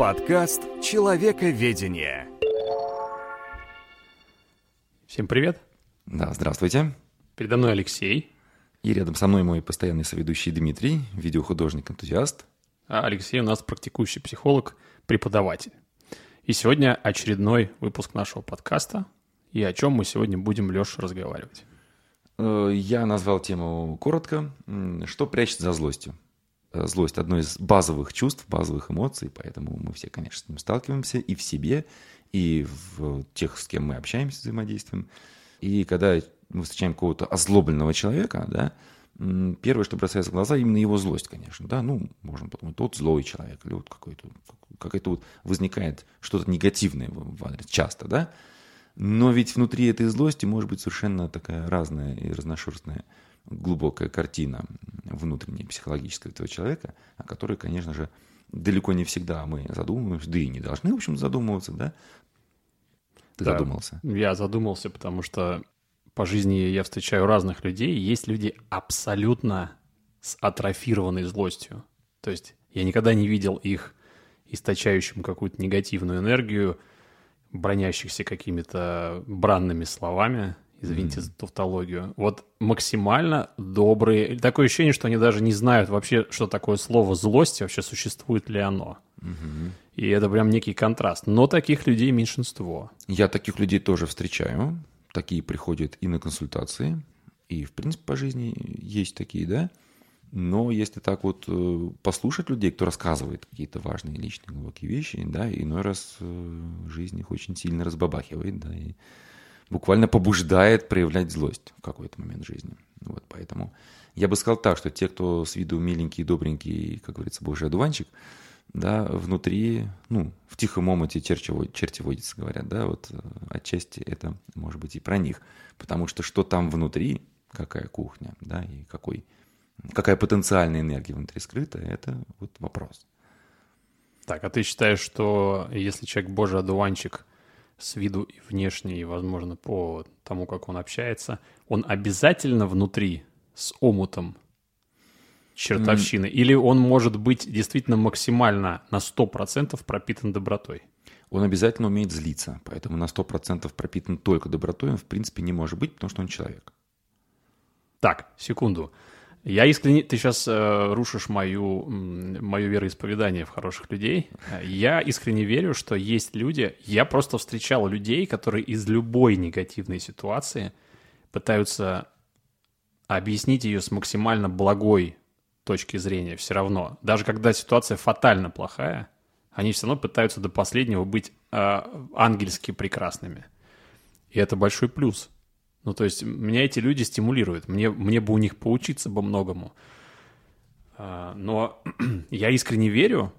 Подкаст «Человековедение». Всем привет. Да, здравствуйте. Передо мной Алексей. И рядом со мной мой постоянный соведущий Дмитрий, видеохудожник-энтузиаст. А Алексей у нас практикующий психолог, преподаватель. И сегодня очередной выпуск нашего подкаста. И о чем мы сегодня будем, Леша, разговаривать? Э, я назвал тему коротко. Что прячется за злостью? Э, злость – одно из базовых чувств, базовых эмоций, поэтому мы все, конечно, с ним сталкиваемся и в себе, и в тех, с кем мы общаемся, взаимодействуем. И когда мы встречаем какого-то озлобленного человека, да, первое, что бросается в глаза, именно его злость, конечно, да, ну, можно подумать, тот злой человек, или вот какой-то, какое-то вот возникает что-то негативное в адрес, часто, да, но ведь внутри этой злости может быть совершенно такая разная и разношерстная глубокая картина внутренняя, психологическая этого человека, о которой, конечно же, далеко не всегда мы задумываемся, да и не должны, в общем, задумываться, да? Ты да, задумался? Я задумался, потому что по жизни я встречаю разных людей, есть люди абсолютно с атрофированной злостью. То есть я никогда не видел их источающим какую-то негативную энергию, бронящихся какими-то бранными словами, извините mm-hmm. за тавтологию, вот максимально добрые. Такое ощущение, что они даже не знают вообще, что такое слово злость, вообще существует ли оно. Mm-hmm. И это прям некий контраст. Но таких людей меньшинство. Я таких людей тоже встречаю. Такие приходят и на консультации, и, в принципе, по жизни есть такие, да. Но если так вот э, послушать людей, кто рассказывает какие-то важные личные глубокие вещи, да, иной раз э, жизнь их очень сильно разбабахивает, да, и буквально побуждает проявлять злость в какой-то момент жизни. Вот поэтому я бы сказал так, что те, кто с виду миленький, добренький, как говорится, божий одуванчик, да, внутри, ну, в тихом омуте черти, черти водится, говорят, да, вот э, отчасти это может быть и про них, потому что что там внутри, какая кухня, да, и какой, какая потенциальная энергия внутри скрыта, это вот вопрос. Так, а ты считаешь, что если человек божий одуванчик с виду и внешне, и, возможно, по тому, как он общается, он обязательно внутри с омутом чертовщины? Mm. Или он может быть действительно максимально на 100% пропитан добротой? Он обязательно умеет злиться, поэтому на 100% пропитан только добротой он, в принципе, не может быть, потому что он человек. Так, секунду. Я искренне... Ты сейчас э, рушишь мою, мое вероисповедание в хороших людей. Я искренне верю, что есть люди... Я просто встречал людей, которые из любой негативной ситуации пытаются объяснить ее с максимально благой точки зрения все равно. Даже когда ситуация фатально плохая, они все равно пытаются до последнего быть э, ангельски прекрасными. И это большой плюс. Ну, то есть меня эти люди стимулируют. Мне, мне бы у них поучиться бы многому. А, но я искренне верю,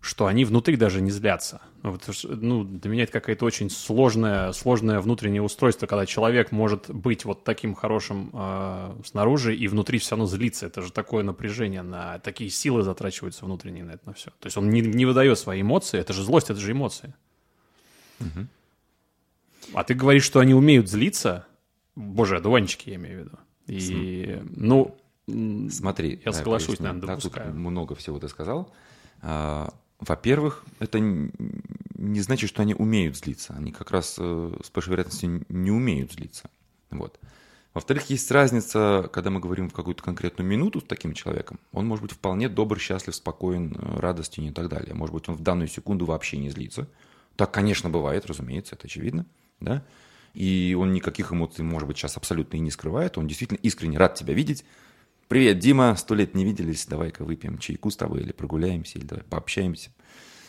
что они внутри даже не злятся. Ну, ну, для меня это какое-то очень сложное, сложное внутреннее устройство, когда человек может быть вот таким хорошим э, снаружи и внутри все равно злиться. Это же такое напряжение, на такие силы затрачиваются внутренние на это на все. То есть он не, не выдает свои эмоции, это же злость, это же эмоции. Угу. А ты говоришь, что они умеют злиться, Боже, одуванчики я имею в виду. И, ну, Смотри, я соглашусь, наверное, допускаю. Да, тут много всего ты сказал. А, во-первых, это не значит, что они умеют злиться. Они как раз э, с большой вероятностью не умеют злиться. Вот. Во-вторых, есть разница, когда мы говорим в какую-то конкретную минуту с таким человеком. Он может быть вполне добр, счастлив, спокоен, э, радостен и так далее. Может быть, он в данную секунду вообще не злится. Так, конечно, бывает, разумеется, это очевидно. Да? И он никаких эмоций, может быть, сейчас абсолютно и не скрывает. Он действительно искренне рад тебя видеть. Привет, Дима, сто лет не виделись, давай-ка выпьем чайку с тобой или прогуляемся, или давай пообщаемся.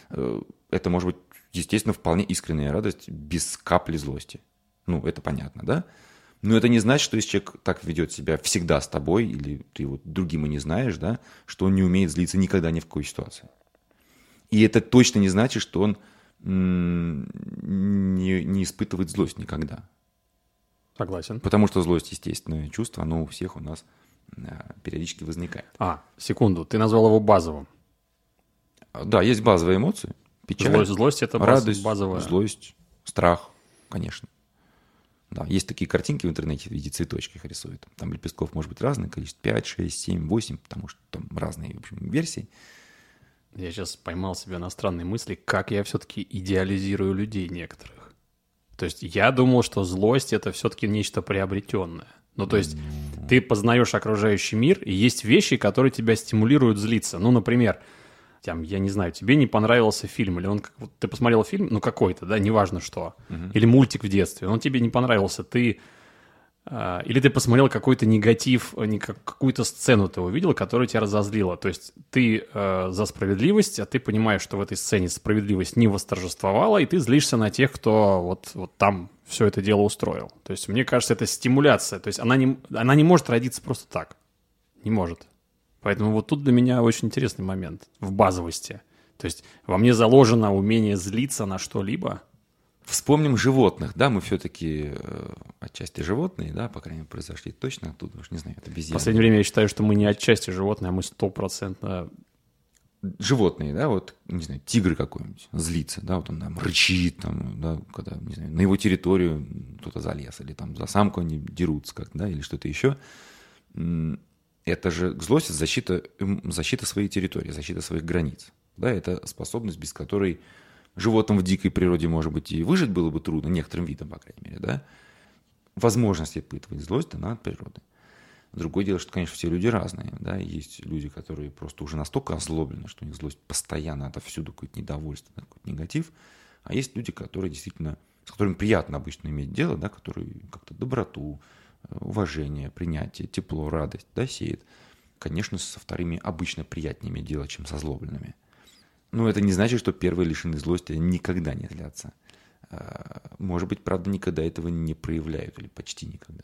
Э, это может быть, естественно, вполне искренняя радость, без капли злости. Ну, это понятно, да? Но это не значит, что если человек так ведет себя всегда с тобой, или ты вот другим и не знаешь, да, что он не умеет злиться никогда ни в какой ситуации. И это точно не значит, что он не, не испытывать злость никогда. Согласен. Потому что злость, естественное чувство, оно у всех у нас э, периодически возникает. А, секунду, ты назвал его базовым. Да, есть базовые эмоции. Печаль, злость, злость это баз, радость, базовая. Злость, страх, конечно. Да, есть такие картинки в интернете в виде цветочков их рисуют. Там лепестков может быть разное количество, 5, 6, 7, 8, потому что там разные в общем, версии. Я сейчас поймал себя на странной мысли, как я все-таки идеализирую людей некоторых. То есть я думал, что злость это все-таки нечто приобретенное. Ну, то есть ты познаешь окружающий мир, и есть вещи, которые тебя стимулируют злиться. Ну, например, там, я не знаю, тебе не понравился фильм, или он, вот ты посмотрел фильм, ну, какой-то, да, неважно что, uh-huh. или мультик в детстве, он тебе не понравился, ты или ты посмотрел какой-то негатив, э, какую-то сцену ты увидел, которая тебя разозлила. То есть ты э, за справедливость, а ты понимаешь, что в этой сцене справедливость не восторжествовала, и ты злишься на тех, кто вот, вот там все это дело устроил. То есть мне кажется, это стимуляция. То есть она не, она не может родиться просто так. Не может. Поэтому вот тут для меня очень интересный момент в базовости. То есть во мне заложено умение злиться на что-либо – Вспомним животных, да, мы все-таки э, отчасти животные, да, по крайней мере, произошли точно оттуда, уж не знаю, это обезьяны. В последнее время я считаю, что мы не отчасти животные, а мы стопроцентно... Животные, да, вот, не знаю, тигр какой-нибудь злится, да, вот он там рычит, там, да, когда, не знаю, на его территорию кто-то залез, или там за самку они дерутся как да, или что-то еще. Это же злость – защита, защита своей территории, защита своих границ, да, это способность, без которой животным в дикой природе, может быть, и выжить было бы трудно, некоторым видам, по крайней мере, да, возможность испытывать злость дана от природы. Другое дело, что, конечно, все люди разные, да, есть люди, которые просто уже настолько озлоблены, что у них злость постоянно отовсюду, какое-то недовольство, какой-то негатив, а есть люди, которые действительно, с которыми приятно обычно иметь дело, да, которые как-то доброту, уважение, принятие, тепло, радость, да, сеет. Конечно, со вторыми обычно приятнее иметь дело, чем со злобленными. Ну, это не значит, что первые лишены злости никогда не злятся. А, может быть, правда, никогда этого не проявляют, или почти никогда.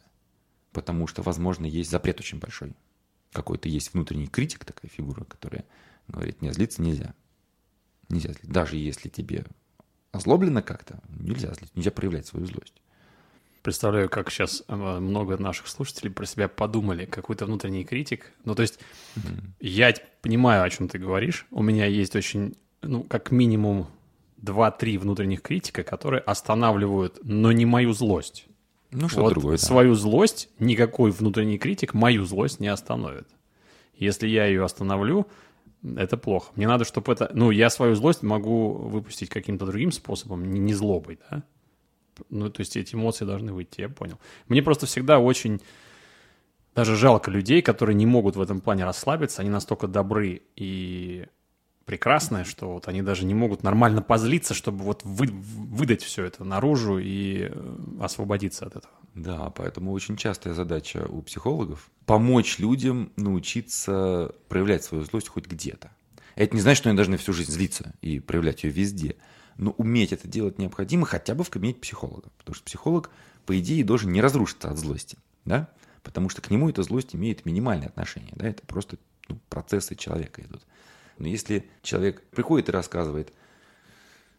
Потому что, возможно, есть запрет очень большой. Какой-то есть внутренний критик, такая фигура, которая говорит, не злиться нельзя. Нельзя злиться. Даже если тебе озлоблено как-то, нельзя злиться, нельзя проявлять свою злость. Представляю, как сейчас э, много наших слушателей про себя подумали, какой-то внутренний критик. Ну, то есть mm-hmm. я понимаю, о чем ты говоришь. У меня есть очень, ну, как минимум 2-3 внутренних критика, которые останавливают, но не мою злость. Ну, что вот другое. Да. Свою злость никакой внутренний критик мою злость не остановит. Если я ее остановлю, это плохо. Мне надо, чтобы это... Ну, я свою злость могу выпустить каким-то другим способом, не, не злобой, да? Ну, то есть эти эмоции должны выйти, я понял. Мне просто всегда очень даже жалко людей, которые не могут в этом плане расслабиться. Они настолько добры и прекрасные, что вот они даже не могут нормально позлиться, чтобы вот вы, выдать все это наружу и э, освободиться от этого. Да, поэтому очень частая задача у психологов – помочь людям научиться проявлять свою злость хоть где-то. Это не значит, что они должны всю жизнь злиться и проявлять ее везде – но уметь это делать необходимо хотя бы в кабинете психолога. Потому что психолог, по идее, должен не разрушиться от злости. Да? Потому что к нему эта злость имеет минимальное отношение. Да? Это просто ну, процессы человека идут. Но если человек приходит и рассказывает,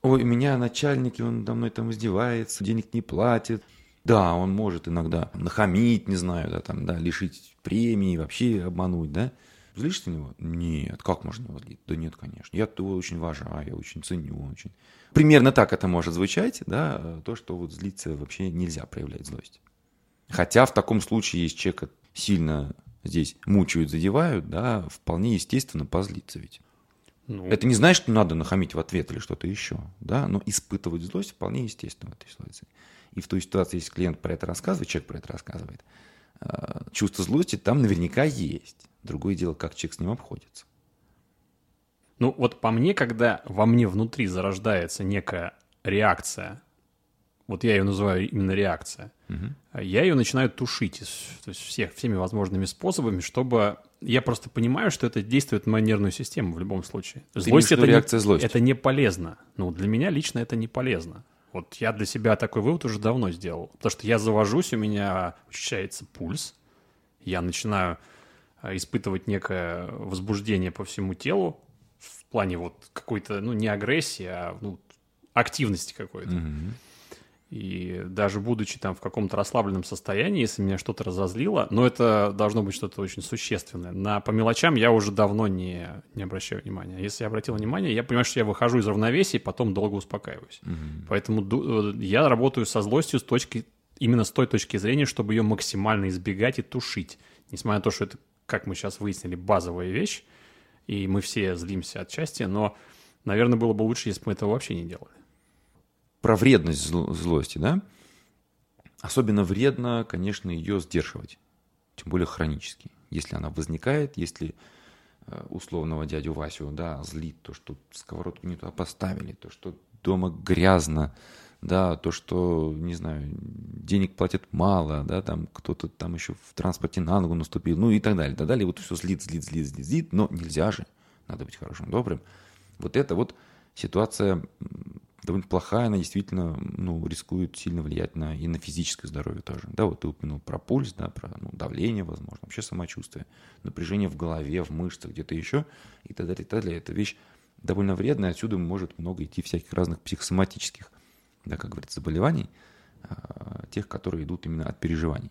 ой, у меня начальник, и он до мной там издевается, денег не платит, да, он может иногда нахамить, не знаю, да, там, да, лишить премии, вообще обмануть, да, Злишься на него? Нет. Как можно его злить? Да нет, конечно. Я его очень уважаю, я очень ценю. Очень... Примерно так это может звучать, да, то, что вот злиться вообще нельзя проявлять злость. Хотя в таком случае, если человека сильно здесь мучают, задевают, да, вполне естественно позлиться ведь. Ну... Это не значит, что надо нахамить в ответ или что-то еще, да, но испытывать злость вполне естественно в этой ситуации. И в той ситуации, если клиент про это рассказывает, человек про это рассказывает, э, чувство злости там наверняка есть. Другое дело, как человек с ним обходится. Ну вот по мне, когда во мне внутри зарождается некая реакция, вот я ее называю именно реакция, угу. я ее начинаю тушить то есть всех, всеми возможными способами, чтобы я просто понимаю, что это действует на мою нервную систему в любом случае. Злость это реакция не, злости. Это не полезно. Ну, для меня лично это не полезно. Вот я для себя такой вывод уже давно сделал. Потому что я завожусь, у меня учащается пульс, я начинаю испытывать некое возбуждение по всему телу в плане вот какой-то, ну, не агрессии, а ну, активности какой-то. Mm-hmm. И даже будучи там в каком-то расслабленном состоянии, если меня что-то разозлило, но это должно быть что-то очень существенное. На, по мелочам я уже давно не, не обращаю внимания. Если я обратил внимание, я понимаю, что я выхожу из равновесия и потом долго успокаиваюсь. Mm-hmm. Поэтому э, я работаю со злостью с точки, именно с той точки зрения, чтобы ее максимально избегать и тушить. Несмотря на то, что это как мы сейчас выяснили, базовая вещь. и мы все злимся от счастья, но, наверное, было бы лучше, если бы мы этого вообще не делали. Про вредность зл- злости, да? Особенно вредно, конечно, ее сдерживать, тем более хронически. Если она возникает, если э, условного дядю Васю, да, злит то, что сковородку не туда поставили, то, что дома грязно, да, то, что, не знаю, денег платят мало, да, там кто-то там еще в транспорте на ногу наступил, ну и так далее, и так далее. Вот все злит, злит, злит, злит, злит, но нельзя же, надо быть хорошим, добрым. Вот это вот ситуация довольно плохая, она действительно ну, рискует сильно влиять на, и на физическое здоровье тоже. Да, вот ты упомянул про пульс, да, про ну, давление, возможно, вообще самочувствие, напряжение в голове, в мышцах, где-то еще и так далее, и так далее. Это вещь довольно вредная, отсюда может много идти всяких разных психосоматических да, как говорится, заболеваний, а, тех, которые идут именно от переживаний.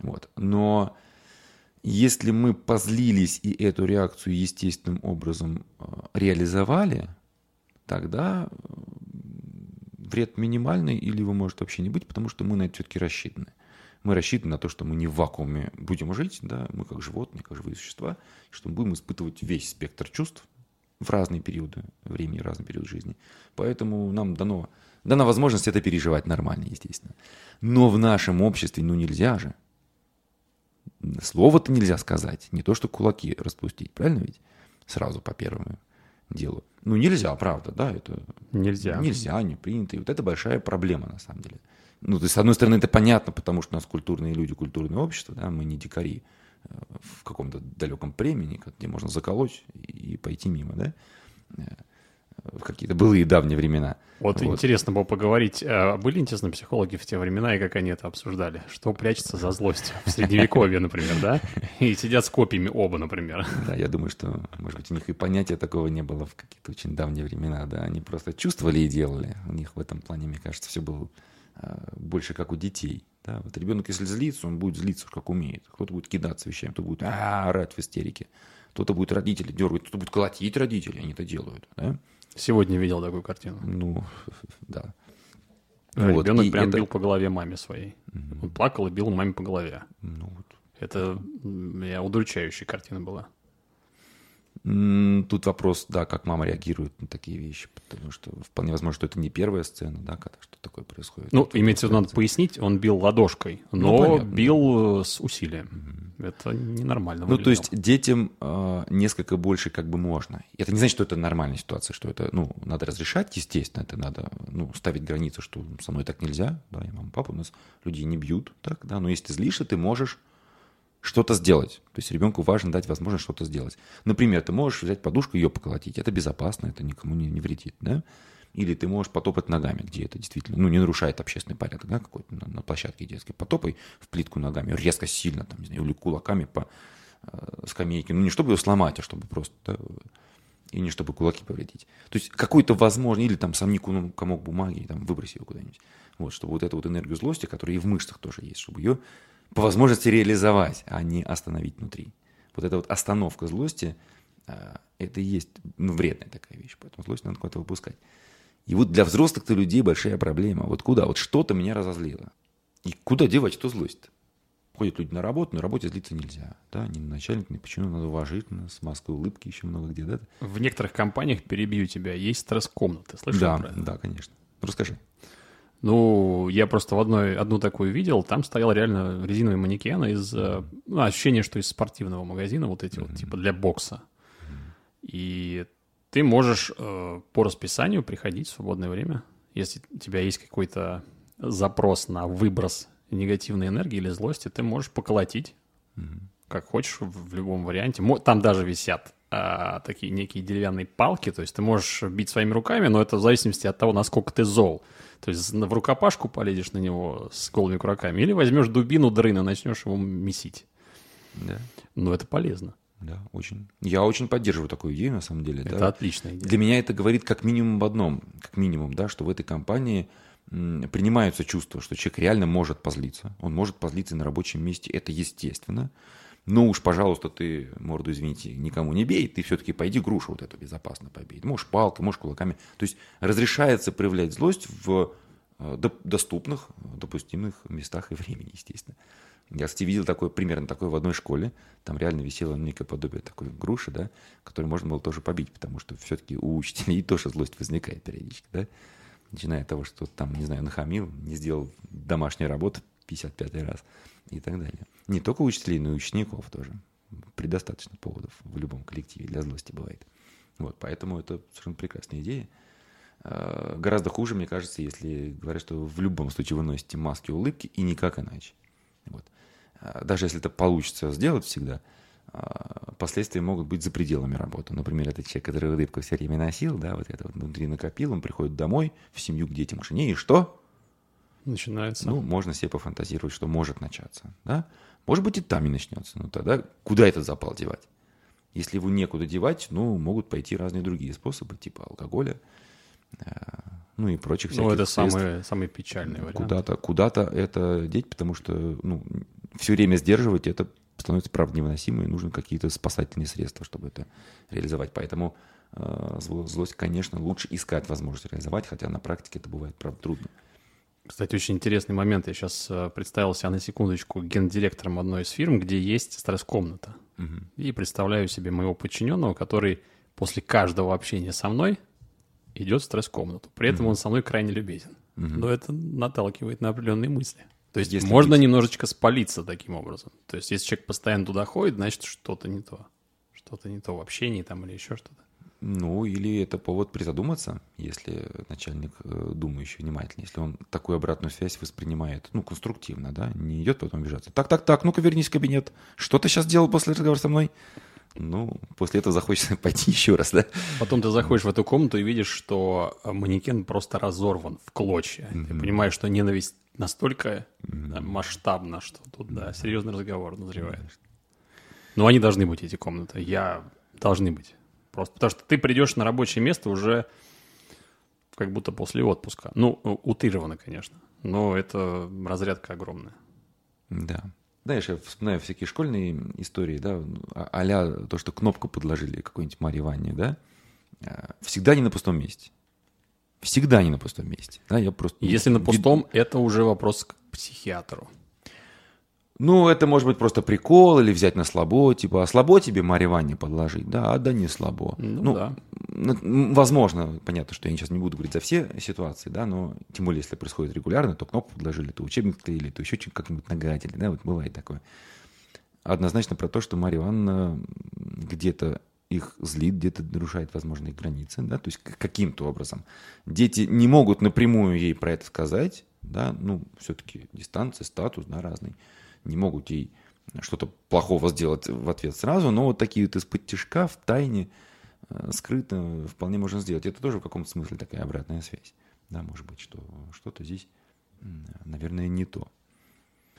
Вот. Но если мы позлились и эту реакцию естественным образом а, реализовали, тогда вред минимальный или его может вообще не быть, потому что мы на это все-таки рассчитаны. Мы рассчитаны на то, что мы не в вакууме будем жить, да, мы как животные, как живые существа, что мы будем испытывать весь спектр чувств в разные периоды времени, разные периоды жизни. Поэтому нам дано дана возможность это переживать нормально, естественно. Но в нашем обществе, ну нельзя же. Слово-то нельзя сказать, не то что кулаки распустить, правильно ведь? Сразу по первому делу. Ну нельзя, правда, да, это... Нельзя. Нельзя, не принято. И вот это большая проблема на самом деле. Ну, то есть, с одной стороны, это понятно, потому что у нас культурные люди, культурное общество, да, мы не дикари э, в каком-то далеком племени, где можно заколоть и пойти мимо, да, э, в какие-то былые давние времена. Вот, вот интересно было поговорить, а были интересно психологи в те времена и как они это обсуждали? Что прячется за злость в средневековье, например, да? И сидят с копьями оба, например. Да, я думаю, что, может быть, у них и понятия такого не было в какие-то очень давние времена, да, они просто чувствовали и делали. У них в этом плане, мне кажется, все было а, больше как у детей. Да, вот ребенок, если злится, он будет злиться, как умеет. Кто-то будет кидаться вещами, кто-то будет орать в истерике. Кто-то будет родители дергать, кто-то будет колотить родителей, они это делают. Да? Сегодня видел такую картину. Ну, да. Вот. Ребенок прям это... бил по голове маме своей. Угу. Он плакал и бил маме по голове. Ну, вот. Это меня удручающая картина была. Тут вопрос, да, как мама реагирует на такие вещи, потому что вполне возможно, что это не первая сцена, да, когда что такое происходит. Ну, имеется в виду, надо пояснить, он бил ладошкой, но ну, бил с усилием. Угу. Это ненормально. Ну, то есть детям э, несколько больше как бы можно. Это не значит, что это нормальная ситуация, что это, ну, надо разрешать, естественно, это надо, ну, ставить границы, что со мной так нельзя, да, и мама, папа, у нас людей не бьют, так, да, но если ты злишься, ты можешь что-то сделать. То есть ребенку важно дать возможность что-то сделать. Например, ты можешь взять подушку и ее поколотить. Это безопасно, это никому не, не вредит. Да? Или ты можешь потопать ногами, где это действительно, ну, не нарушает общественный порядок, да, какой-то на, на площадке детской. Потопай в плитку ногами, резко, сильно, там, не знаю, или кулаками по э, скамейке. Ну, не чтобы ее сломать, а чтобы просто, да, и не чтобы кулаки повредить. То есть какой-то возможный, или там сомни ну, комок бумаги, и там выброси его куда-нибудь. Вот, чтобы вот эту вот энергию злости, которая и в мышцах тоже есть, чтобы ее по возможности реализовать, а не остановить внутри. Вот эта вот остановка злости, а, это и есть ну, вредная такая вещь, поэтому злость надо куда-то выпускать. И вот для взрослых-то людей большая проблема. Вот куда? Вот что-то меня разозлило. И куда девать эту злость? Ходят люди на работу, на работе злиться нельзя. Да, ни на начальника, ни почему, надо уважительно, с маской улыбки еще много где, да? В некоторых компаниях, перебью тебя, есть стресс-комнаты. Слышал да, про это? Да, конечно. Расскажи. Ну, я просто в одной, одну такую видел, там стоял реально резиновый манекен из... Э, ну, ощущение, что из спортивного магазина, вот эти mm-hmm. вот, типа для бокса. И ты можешь э, по расписанию приходить в свободное время, если у тебя есть какой-то запрос на выброс негативной энергии или злости, ты можешь поколотить, mm-hmm. как хочешь, в любом варианте. Там даже висят а, такие некие деревянные палки, то есть ты можешь бить своими руками, но это в зависимости от того, насколько ты зол. То есть в рукопашку полезешь на него с голыми кураками или возьмешь дубину дрына, начнешь его месить. Да. Но это полезно. Да, очень. Я очень поддерживаю такую идею, на самом деле. Это да. отличная идея. Для меня это говорит как минимум об одном, как минимум, да, что в этой компании принимаются чувства, что человек реально может позлиться. Он может позлиться на рабочем месте, это естественно. Но уж, пожалуйста, ты морду, извините, никому не бей, ты все-таки пойди грушу вот эту безопасно побей. Можешь палкой, можешь кулаками. То есть разрешается проявлять злость в э, доступных, допустимых местах и времени, естественно. Я, кстати, видел такое, примерно такое в одной школе. Там реально висело некое подобие такой груши, да, которую можно было тоже побить, потому что все-таки у учителей тоже злость возникает периодически, да. Начиная от того, что там, не знаю, нахамил, не сделал домашнюю работу 55 раз и так далее. Не только учителей, но и учеников тоже. Предостаточно поводов в любом коллективе для злости бывает. Вот, поэтому это совершенно прекрасная идея. А, гораздо хуже, мне кажется, если говорят, что в любом случае вы носите маски улыбки и никак иначе. Вот. А, даже если это получится сделать всегда, а, последствия могут быть за пределами работы. Например, этот человек, который улыбку все время носил, да, вот это вот внутри накопил, он приходит домой, в семью к детям, к жене, и что? Начинается. Ну, можно себе пофантазировать, что может начаться, да? Может быть, и там и начнется. Ну, тогда куда этот запал девать? Если его некуда девать, ну, могут пойти разные другие способы, типа алкоголя, э, ну и прочих Ну, это самый, самый печальный вариант. Куда-то, куда-то это деть, потому что, ну, все время сдерживать это становится, правда, невыносимо, и нужны какие-то спасательные средства, чтобы это реализовать. Поэтому э, злость, конечно, лучше искать возможность реализовать, хотя на практике это бывает, правда, трудно. Кстати, очень интересный момент. Я сейчас э, представил себя на секундочку гендиректором одной из фирм, где есть стресс-комната. Угу. И представляю себе моего подчиненного, который после каждого общения со мной идет в стресс-комнату. При этом угу. он со мной крайне любезен. Угу. Но это наталкивает на определенные мысли. То есть если можно быть... немножечко спалиться таким образом. То есть если человек постоянно туда ходит, значит что-то не то. Что-то не то в общении там или еще что-то. Ну, или это повод призадуматься, если начальник э, думающий внимательно, если он такую обратную связь воспринимает, ну, конструктивно, да, не идет потом обижаться. Так, так, так, ну-ка вернись в кабинет. Что ты сейчас делал после разговора со мной? Ну, после этого захочется пойти еще раз, да? Потом ты заходишь в эту комнату и видишь, что манекен просто разорван в клочья. Mm-hmm. Ты понимаешь, что ненависть настолько да, масштабно, что тут, да, серьезный разговор назревает. Но они должны быть, эти комнаты. Я... Должны быть. Просто потому что ты придешь на рабочее место уже как будто после отпуска. Ну, утрированно, конечно. Но это разрядка огромная. Да. Знаешь, я вспоминаю всякие школьные истории, да, а то, что кнопку подложили какой-нибудь Марье Ванне, да, а, всегда не на пустом месте. Всегда не на пустом месте. Да, я просто... Если на пустом, это уже вопрос к психиатру. Ну, это может быть просто прикол или взять на слабо, типа, а слабо тебе Марья Ванне подложить? Да, да не слабо. Ну, ну да. Возможно, понятно, что я сейчас не буду говорить за все ситуации, да, но тем более, если происходит регулярно, то кнопку подложили, то учебник или то еще как-нибудь нагадили, да, вот бывает такое. Однозначно про то, что Марья Ивановна где-то их злит, где-то нарушает, возможно, их границы, да, то есть каким-то образом. Дети не могут напрямую ей про это сказать, да, ну, все-таки дистанция, статус, да, разный, не могут ей что-то плохого сделать в ответ сразу, но вот такие вот из-под тяжка, в тайне, э, скрыто вполне можно сделать. Это тоже в каком-то смысле такая обратная связь. Да, может быть, что что-то здесь, наверное, не то.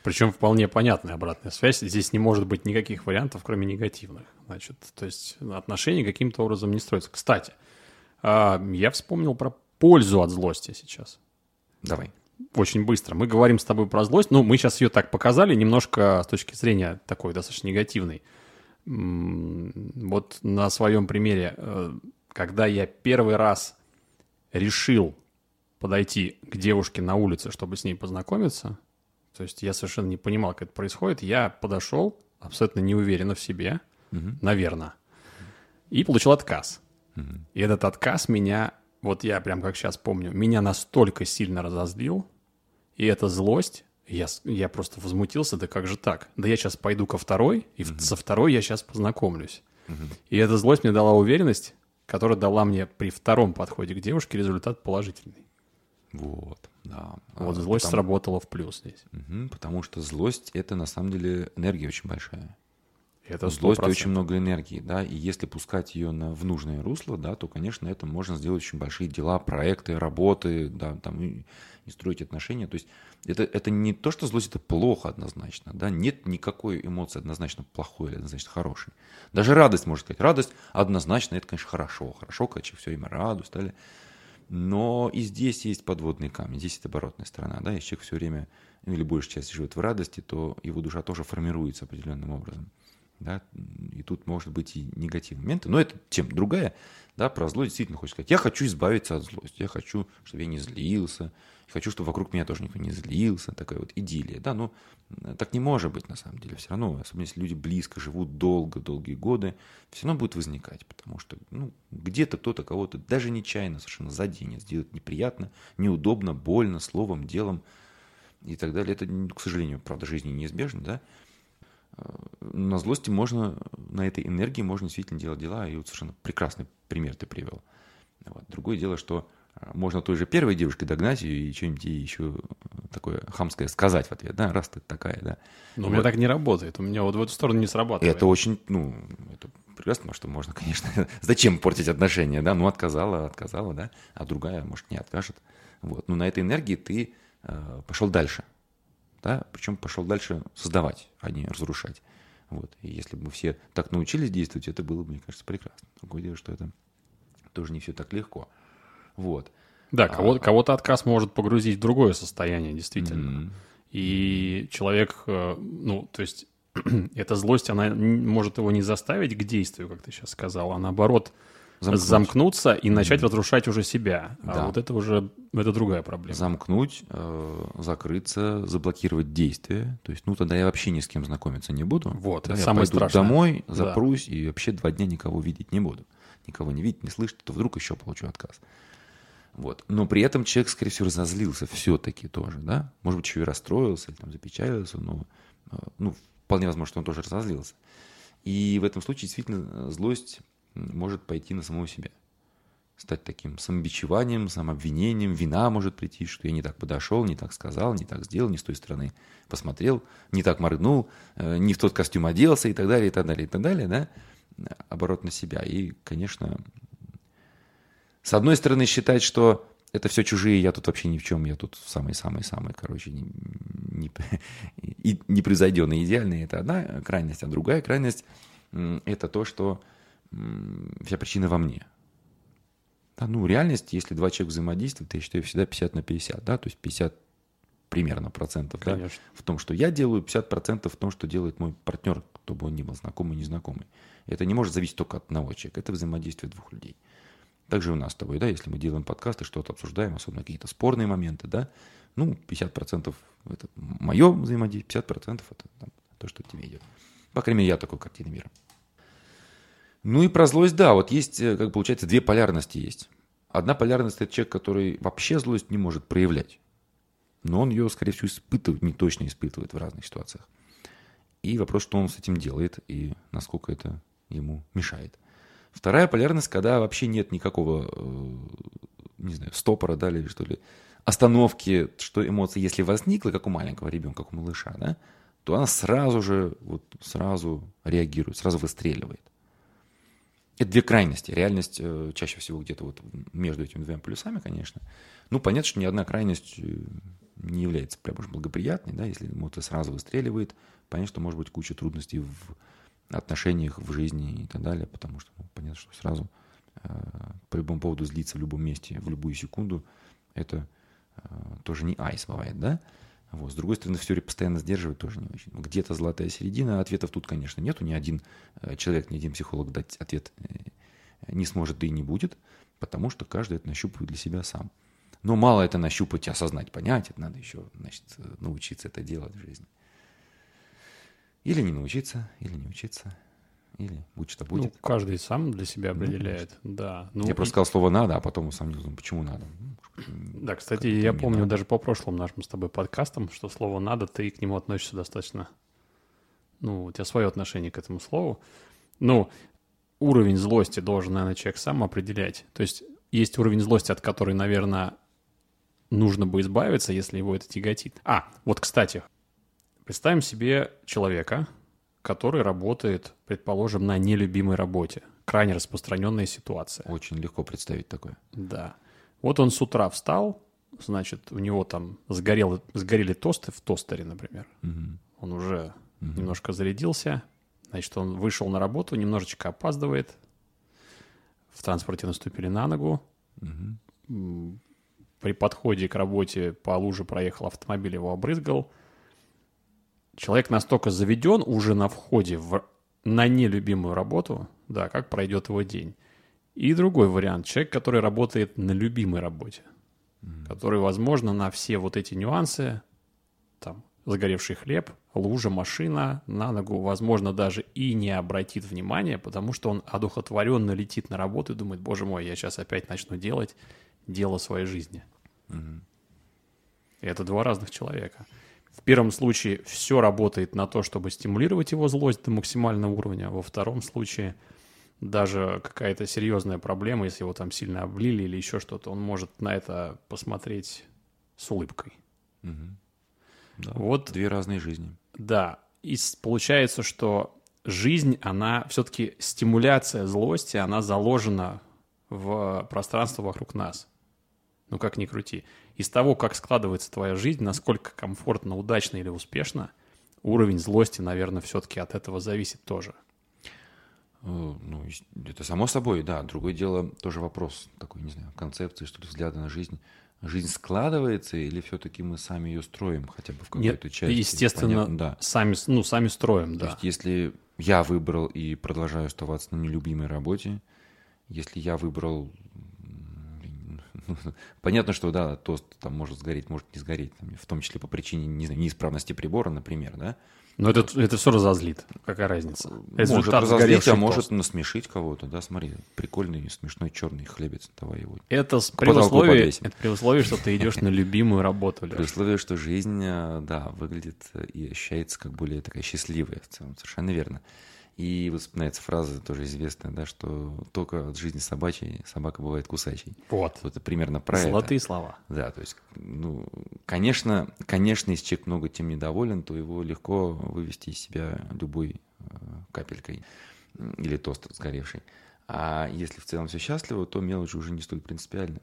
Причем вполне понятная обратная связь. Здесь не может быть никаких вариантов, кроме негативных. Значит, то есть отношения каким-то образом не строятся. Кстати, а, я вспомнил про пользу от злости сейчас. Давай. Очень быстро. Мы говорим с тобой про злость. Ну, мы сейчас ее так показали, немножко с точки зрения такой достаточно негативной. Вот на своем примере, э, когда я первый раз решил подойти к девушке на улице, чтобы с ней познакомиться, то есть я совершенно не понимал, как это происходит. Я подошел, абсолютно неуверенно в себе, угу. наверное, и получил отказ. Угу. И этот отказ меня, вот я прям как сейчас помню, меня настолько сильно разозлил, и эта злость, я, я просто возмутился, да как же так? Да я сейчас пойду ко второй, и угу. со второй я сейчас познакомлюсь. Угу. И эта злость мне дала уверенность, которая дала мне при втором подходе к девушке результат положительный. Вот, да. Вот а, злость потому... сработала в плюс здесь. Угу, потому что злость это на самом деле энергия очень большая. Это 100%. злость очень много энергии, да, и если пускать ее на, в нужное русло, да, то, конечно, это можно сделать очень большие дела, проекты, работы, да, там, и, и строить отношения. То есть это, это не то, что злость это плохо однозначно, да, нет никакой эмоции однозначно плохой или однозначно хорошей. Даже радость, можно сказать, радость однозначно, это, конечно, хорошо, хорошо, когда все время радуюсь, далее. Но и здесь есть подводный камень, здесь это оборотная сторона. Да? Если человек все время, ну, или большая часть живет в радости, то его душа тоже формируется определенным образом. Да? И тут может быть и негативные моменты. Но это тем другая. Да, про злость действительно хочется сказать. Я хочу избавиться от злости. Я хочу, чтобы я не злился. Хочу, чтобы вокруг меня тоже никто не злился. Такая вот идиллия. Да, но так не может быть на самом деле. Все равно, особенно если люди близко живут долго, долгие годы, все равно будет возникать. Потому что ну, где-то кто-то кого-то даже нечаянно совершенно заденет. Сделает неприятно, неудобно, больно, словом, делом и так далее. Это, к сожалению, правда, жизни неизбежно, да на злости можно, на этой энергии можно действительно делать дела, и вот совершенно прекрасный пример ты привел. Вот. Другое дело, что а, можно той же первой девушке догнать ее и что-нибудь ей еще такое хамское сказать в ответ, да, раз ты такая, да. Но вот. у меня так не работает, у меня вот в эту сторону не срабатывает. Это очень, ну, это прекрасно, что можно, конечно, зачем портить отношения, да, ну, отказала, отказала, да, а другая, может, не откажет. Вот, но на этой энергии ты э, пошел дальше, да, причем пошел дальше создавать, а не разрушать. Вот. И если бы мы все так научились действовать, это было бы, мне кажется, прекрасно. Другое дело, что это тоже не все так легко. Вот. Да, кого- а, кого-то отказ может погрузить в другое состояние, действительно. Mm-hmm. И человек, э, ну, то есть эта злость, она может его не заставить к действию, как ты сейчас сказал, а наоборот Замкнуть. замкнуться и начать mm-hmm. разрушать уже себя. А да. А вот это уже это другая проблема. Замкнуть, э, закрыться, заблокировать действия. То есть, ну тогда я вообще ни с кем знакомиться не буду. Вот, это я самое пойду страшное. домой, запрусь да. и вообще два дня никого видеть не буду. Никого не видеть, не слышать, то вдруг еще получу отказ. Вот. Но при этом человек, скорее всего, разозлился все-таки тоже, да? Может быть, еще и расстроился, или там запечалился, но э, ну, вполне возможно, что он тоже разозлился. И в этом случае действительно злость может пойти на самого себя. Стать таким самобичеванием, самообвинением, вина может прийти, что я не так подошел, не так сказал, не так сделал, не с той стороны посмотрел, не так моргнул, э, не в тот костюм оделся и так далее, и так далее, и так далее, да, оборот на себя. И, конечно, с одной стороны считать, что это все чужие, я тут вообще ни в чем, я тут самый-самый-самый, короче, не, не, и непревзойденный, идеальный, это одна крайность, а другая крайность – это то, что вся причина во мне. Да, ну, реальность, если два человека взаимодействуют, я считаю, всегда 50 на 50, да, то есть 50 примерно процентов да, в том, что я делаю, 50 процентов в том, что делает мой партнер, кто бы он ни был, знакомый, незнакомый. Это не может зависеть только от одного человека, это взаимодействие двух людей. Также у нас с тобой, да, если мы делаем подкасты, что-то обсуждаем, особенно какие-то спорные моменты, да, ну, 50% это мое взаимодействие, 50% это там, то, что тебе идет. По крайней мере, я такой картины мира. Ну и про злость, да, вот есть, э, как получается, две полярности есть. Одна полярность – это человек, который вообще злость не может проявлять. Но он ее, скорее всего, испытывает, не точно испытывает в разных ситуациях. И вопрос, что он с этим делает и насколько это ему мешает. Вторая полярность, когда вообще нет никакого, э, не знаю, стопора, да, или что ли, остановки, что эмоция, если возникла, как у маленького ребенка, как у малыша, да, то она сразу же, вот сразу реагирует, сразу выстреливает. Это две крайности. Реальность э, чаще всего где-то вот между этими двумя полюсами, конечно. Ну, понятно, что ни одна крайность э, не является прям уж благоприятной, да, если эмоция сразу выстреливает, понятно, что может быть куча трудностей в отношениях, в жизни и так далее, потому что ну, понятно, что сразу э, по любому поводу злиться в любом месте, в любую секунду, это э, тоже не айс бывает, да, вот. С другой стороны, все постоянно сдерживать тоже не очень. Где-то золотая середина, ответов тут, конечно, нету. Ни один э, человек, ни один психолог дать ответ э, не сможет, да и не будет, потому что каждый это нащупывает для себя сам. Но мало это нащупать, осознать, понять, это надо еще значит, научиться это делать в жизни. Или не научиться, или не учиться, или будь что будет. Ну, каждый сам для себя ну, определяет, ну, да. Ну, я и... просто сказал слово «надо», а потом усомнился, почему надо. Да, кстати, я помню надо. даже по прошлым нашим с тобой подкастам, что слово «надо», ты к нему относишься достаточно... Ну, у тебя свое отношение к этому слову. Ну, уровень злости должен, наверное, человек сам определять. То есть есть уровень злости, от которой, наверное, нужно бы избавиться, если его это тяготит. А, вот, кстати, представим себе человека, который работает, предположим, на нелюбимой работе. Крайне распространенная ситуация. Очень легко представить такое. Да. Вот он с утра встал, значит, у него там сгорел, сгорели тосты в тостере, например. Угу. Он уже угу. немножко зарядился. Значит, он вышел на работу, немножечко опаздывает. В транспорте наступили на ногу. Угу. При подходе к работе по луже проехал автомобиль, его обрызгал. Человек настолько заведен уже на входе в на нелюбимую работу, да, как пройдет его день. И другой вариант. Человек, который работает на любимой работе, mm-hmm. который, возможно, на все вот эти нюансы, там, загоревший хлеб, лужа, машина, на ногу, возможно, даже и не обратит внимания, потому что он одухотворенно летит на работу и думает, боже мой, я сейчас опять начну делать дело своей жизни. Mm-hmm. И это два разных человека. В первом случае все работает на то, чтобы стимулировать его злость до максимального уровня. Во втором случае даже какая-то серьезная проблема, если его там сильно облили или еще что-то, он может на это посмотреть с улыбкой. Угу. Да, вот две разные жизни. Да, и получается, что жизнь, она все-таки стимуляция злости, она заложена в пространство вокруг нас. Ну как ни крути из того, как складывается твоя жизнь, насколько комфортно, удачно или успешно, уровень злости, наверное, все-таки от этого зависит тоже. Э, ну, это само собой, да. Другое дело, тоже вопрос такой, не знаю, концепции, что ли, взгляда на жизнь. Жизнь складывается или все-таки мы сами ее строим хотя бы в какой-то Нет, части? естественно, Понятно, да. сами, ну, сами строим, да. То есть если я выбрал и продолжаю оставаться на нелюбимой работе, если я выбрал Понятно, что, да, тост там может сгореть, может не сгореть, там, в том числе по причине, не знаю, неисправности прибора, например, да. Но это, это все разозлит. Какая разница? Результат может разозлить, а может тост. насмешить кого-то, да, смотри, прикольный, смешной черный хлебец, давай его. Это при, условии, это при условии, что ты идешь на любимую работу, При условии, что жизнь, э, да, выглядит и ощущается как более такая счастливая в целом, совершенно верно. И вот вспоминается фраза тоже известная, да, что только от жизни собачьей собака бывает кусачей. Вот. Вот это примерно про Золотые это. слова. Да, то есть, ну, конечно, конечно, если человек много тем недоволен, то его легко вывести из себя любой э, капелькой или тост сгоревший. А если в целом все счастливо, то мелочь уже не столь принципиальна.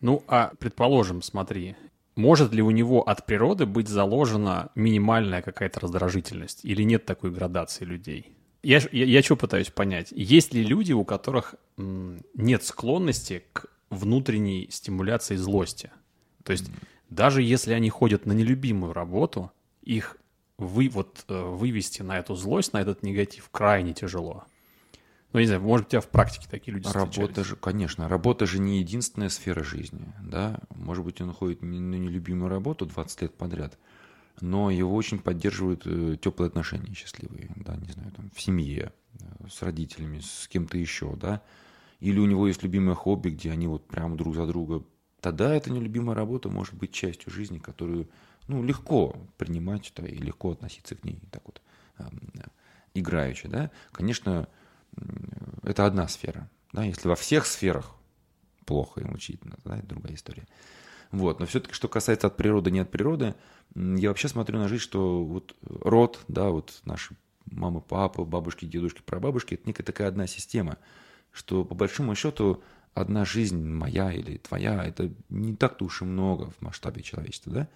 Ну, а предположим, смотри, может ли у него от природы быть заложена минимальная какая-то раздражительность? Или нет такой градации людей? Я, я, я что пытаюсь понять? Есть ли люди, у которых нет склонности к внутренней стимуляции злости? То есть даже если они ходят на нелюбимую работу, их вы, вот, э, вывести на эту злость, на этот негатив крайне тяжело. Ну, не знаю, может, у тебя в практике такие люди Работа же, конечно, работа же не единственная сфера жизни, да. Может быть, он ходит на нелюбимую работу 20 лет подряд, но его очень поддерживают э, теплые отношения счастливые, да, не знаю, там, в семье, э, с родителями, с кем-то еще, да, или у него есть любимое хобби, где они вот прям друг за друга, тогда эта нелюбимая работа может быть частью жизни, которую, ну, легко принимать, да, и легко относиться к ней, так вот, э, играючи, да, конечно, это одна сфера, да, если во всех сферах плохо и мучительно, да, это другая история. Вот. Но все-таки, что касается от природы, не от природы, я вообще смотрю на жизнь, что вот род, да, вот наши мамы, папы, бабушки, дедушки, прабабушки, это некая такая одна система, что по большому счету одна жизнь моя или твоя, это не так-то уж и много в масштабе человечества, да?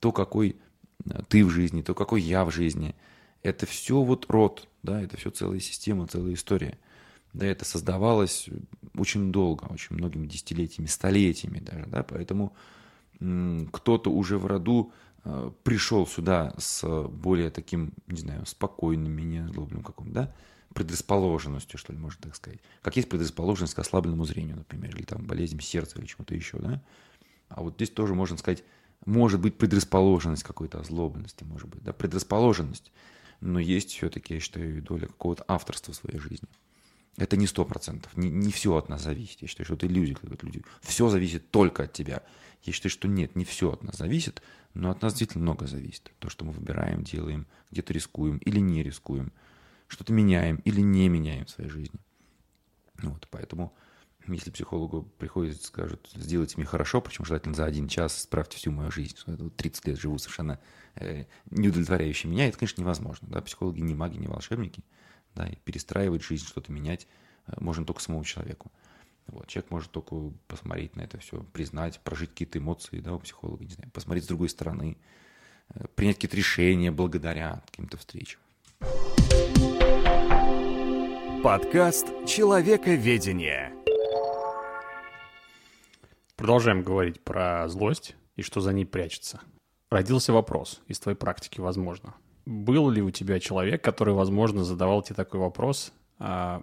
То, какой э, ты в жизни, то, какой я в жизни, это все вот род, да, это все целая система, целая история. Да, это создавалось очень долго, очень многими десятилетиями, столетиями даже, да, поэтому кто-то уже в роду э, пришел сюда с более таким, не знаю, спокойным, менее злобным каком, да, предрасположенностью, что ли, можно так сказать. Как есть предрасположенность к ослабленному зрению, например, или там болезнь сердца или чему-то еще, да. А вот здесь тоже можно сказать, может быть предрасположенность какой-то озлобленности, может быть, да, предрасположенность. Но есть все-таки, я считаю, доля какого-то авторства в своей жизни. Это не сто процентов. Не, не все от нас зависит. Я считаю, что это иллюзия, когда люди. Все зависит только от тебя. Я считаю, что нет, не все от нас зависит, но от нас действительно много зависит. То, что мы выбираем, делаем, где-то рискуем или не рискуем, что-то меняем или не меняем в своей жизни. Вот, поэтому, если психологу приходит скажут, сделайте мне хорошо, причем желательно за один час, справьте всю мою жизнь, что я 30 лет живу совершенно э, неудовлетворяюще меня, это, конечно, невозможно. Да? Психологи не маги, не волшебники – да, и перестраивать жизнь, что-то менять э, можно только самому человеку. Вот. Человек может только посмотреть на это все, признать, прожить какие-то эмоции, да, у психолога, не знаю, посмотреть с другой стороны, э, принять какие-то решения благодаря каким-то встречам. Подкаст «Человековедение». Продолжаем говорить про злость и что за ней прячется. Родился вопрос из твоей практики, возможно. Был ли у тебя человек, который, возможно, задавал тебе такой вопрос, а,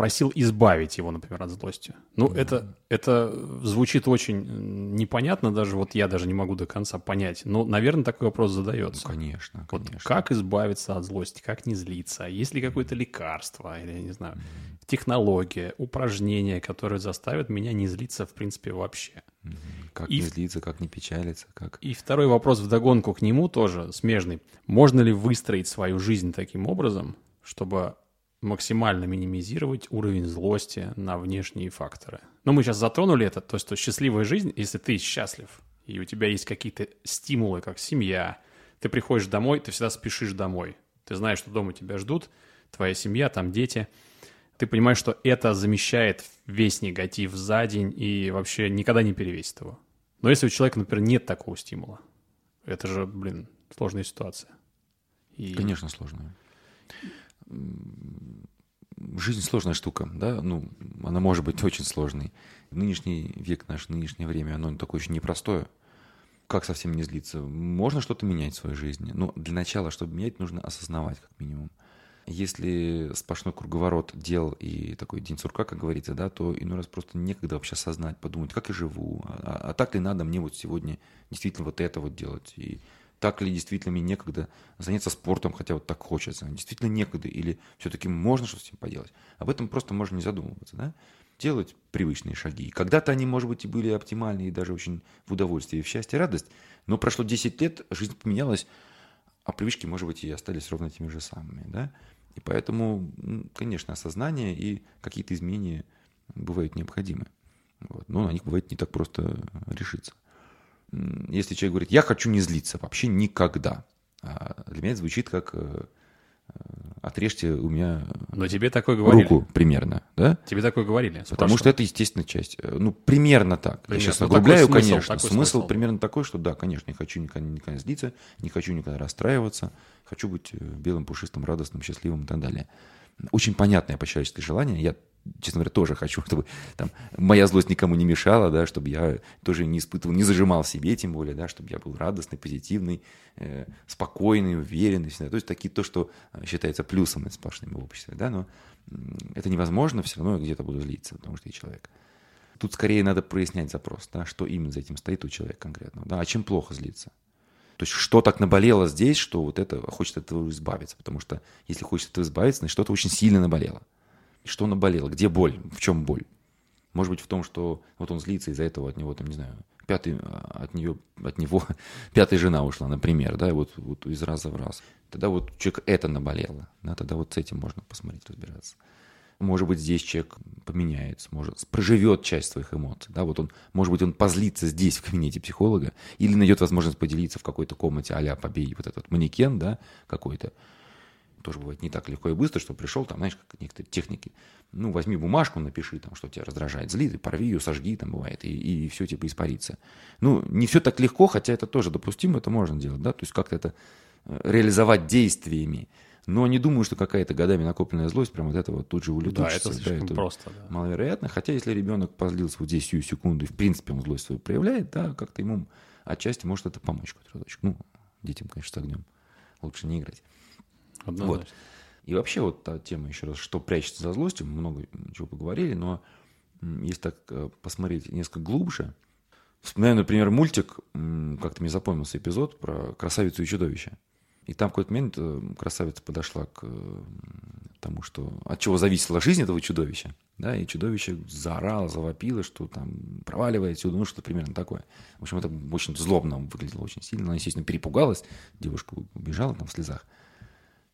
просил избавить его, например, от злости. Ну, mm-hmm. это, это звучит очень непонятно, даже вот я даже не могу до конца понять. Но, наверное, такой вопрос задается. Ну, конечно, конечно. Вот как избавиться от злости, как не злиться? Есть ли какое-то лекарство, или, я не знаю, mm-hmm. технология, упражнение, которое заставит меня не злиться, в принципе, вообще? Как и... не злиться, как не печалиться, как... И второй вопрос вдогонку к нему тоже смежный. Можно ли выстроить свою жизнь таким образом, чтобы максимально минимизировать уровень злости на внешние факторы. Но мы сейчас затронули это, то есть что счастливая жизнь, если ты счастлив, и у тебя есть какие-то стимулы, как семья, ты приходишь домой, ты всегда спешишь домой. Ты знаешь, что дома тебя ждут, твоя семья, там дети. Ты понимаешь, что это замещает весь негатив за день и вообще никогда не перевесит его. Но если у человека, например, нет такого стимула, это же, блин, сложная ситуация. И... Конечно, сложная жизнь сложная штука, да, ну, она может быть очень сложной. Нынешний век, наше нынешнее время, оно такое очень непростое. Как совсем не злиться? Можно что-то менять в своей жизни. Но для начала, чтобы менять, нужно осознавать, как минимум. Если сплошной круговорот дел и такой день сурка, как говорится, да, то иной раз просто некогда вообще осознать, подумать, как я живу, а, а так ли надо мне вот сегодня действительно вот это вот делать. И так ли действительно мне некогда заняться спортом, хотя вот так хочется, действительно некогда, или все-таки можно что-то с этим поделать. Об этом просто можно не задумываться, да? Делать привычные шаги. Когда-то они, может быть, и были оптимальны, и даже очень в удовольствие, в счастье, радость, но прошло 10 лет, жизнь поменялась, а привычки, может быть, и остались ровно теми же самыми, да? И поэтому, конечно, осознание и какие-то изменения бывают необходимы. Вот. Но на них бывает не так просто решиться если человек говорит, я хочу не злиться вообще никогда, а для меня это звучит как э, э, отрежьте у меня Но тебе такое говорили. руку примерно, да? Тебе такое говорили. Потому что это естественная часть. Э, ну, примерно так. Примерно. Я сейчас ну, оглубляю, смысл, конечно. Смысл, смысл примерно такой, что да, конечно, не хочу никогда, никогда злиться, не хочу никогда расстраиваться, хочу быть белым, пушистым, радостным, счастливым и так далее. Очень понятное по-человечески желание. Я честно говоря, тоже хочу, чтобы там моя злость никому не мешала, да, чтобы я тоже не испытывал, не зажимал себе, тем более, да, чтобы я был радостный, позитивный, э, спокойный, уверенный, всегда. то есть такие то, что э, считается плюсом сплошным в обществе, да, но это невозможно, все равно я где-то буду злиться, потому что я человек. Тут скорее надо прояснять запрос, да, что именно за этим стоит у человека конкретно, да, а чем плохо злиться. То есть что так наболело здесь, что вот это хочет от этого избавиться, потому что если хочет от этого избавиться, значит что-то очень сильно наболело. Что наболело? Где боль? В чем боль? Может быть, в том, что вот он злится из-за этого от него, там, не знаю, пятый, а, от, нее, от него пятая жена ушла, например, да, вот, вот из раза в раз. Тогда вот человек это наболело, да, тогда вот с этим можно посмотреть, разбираться. Может быть, здесь человек поменяется, может, проживет часть своих эмоций, да, вот он, может быть, он позлится здесь, в кабинете психолога, или найдет возможность поделиться в какой-то комнате а-ля побей вот этот манекен, да, какой-то, тоже бывает не так легко и быстро, что пришел, там, знаешь, как некоторые техники, ну, возьми бумажку, напиши, там, что тебя раздражает, зли, ты порви ее, сожги, там, бывает, и, и все, типа, испарится. Ну, не все так легко, хотя это тоже допустимо, это можно делать, да, то есть как-то это э, реализовать действиями, но не думаю, что какая-то годами накопленная злость прям вот это вот тут же улетучится. Да, это слишком да, это просто. Да. Маловероятно. Хотя если ребенок позлился вот здесь сию секунду, и в принципе он злость свою проявляет, да, как-то ему отчасти может это помочь какой-то разочек. Ну, детям, конечно, с огнем лучше не играть. Вот. И вообще вот та тема, еще раз, что прячется за злостью, много чего поговорили, но если так э, посмотреть несколько глубже, вспоминаю, например, мультик, как-то мне запомнился эпизод про красавицу и чудовище. И там в какой-то момент э, красавица подошла к тому, что от чего зависела жизнь этого чудовища. Да, и чудовище заорало, завопило, что там проваливает отсюда, ну что-то примерно такое. В общем, это очень злобно выглядело очень сильно. Она, естественно, перепугалась, девушка убежала там в слезах.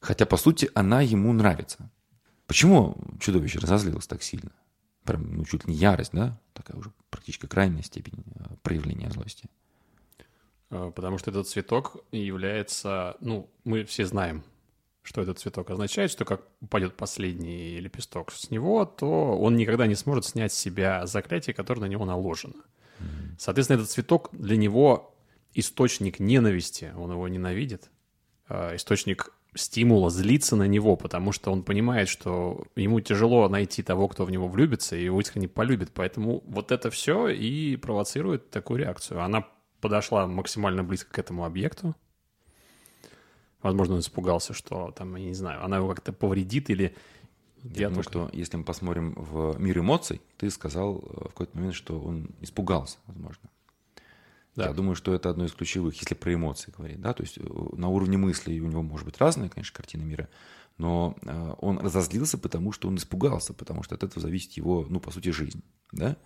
Хотя, по сути, она ему нравится. Почему чудовище разозлилось так сильно? Прям, ну, чуть ли не ярость, да? Такая уже практически крайняя степень э, проявления злости. А, потому что этот цветок является, ну, мы все знаем, что этот цветок означает, что как упадет последний лепесток с него, то он никогда не сможет снять с себя заклятие, которое на него наложено. Соответственно, этот цветок для него источник ненависти, он его ненавидит, а, источник стимула злиться на него, потому что он понимает, что ему тяжело найти того, кто в него влюбится и его искренне полюбит. Поэтому вот это все и провоцирует такую реакцию. Она подошла максимально близко к этому объекту. Возможно, он испугался, что там, я не знаю, она его как-то повредит или... Я, думаю, только... что если мы посмотрим в мир эмоций, ты сказал э, в какой-то момент, что он испугался, возможно. Да. Я думаю, что это одно из ключевых, если про эмоции говорить, да, то есть э, на уровне мыслей у него может быть разная, конечно, картина мира, но э, он разозлился, потому что он испугался, потому что от этого зависит его, ну, по сути, жизнь, да,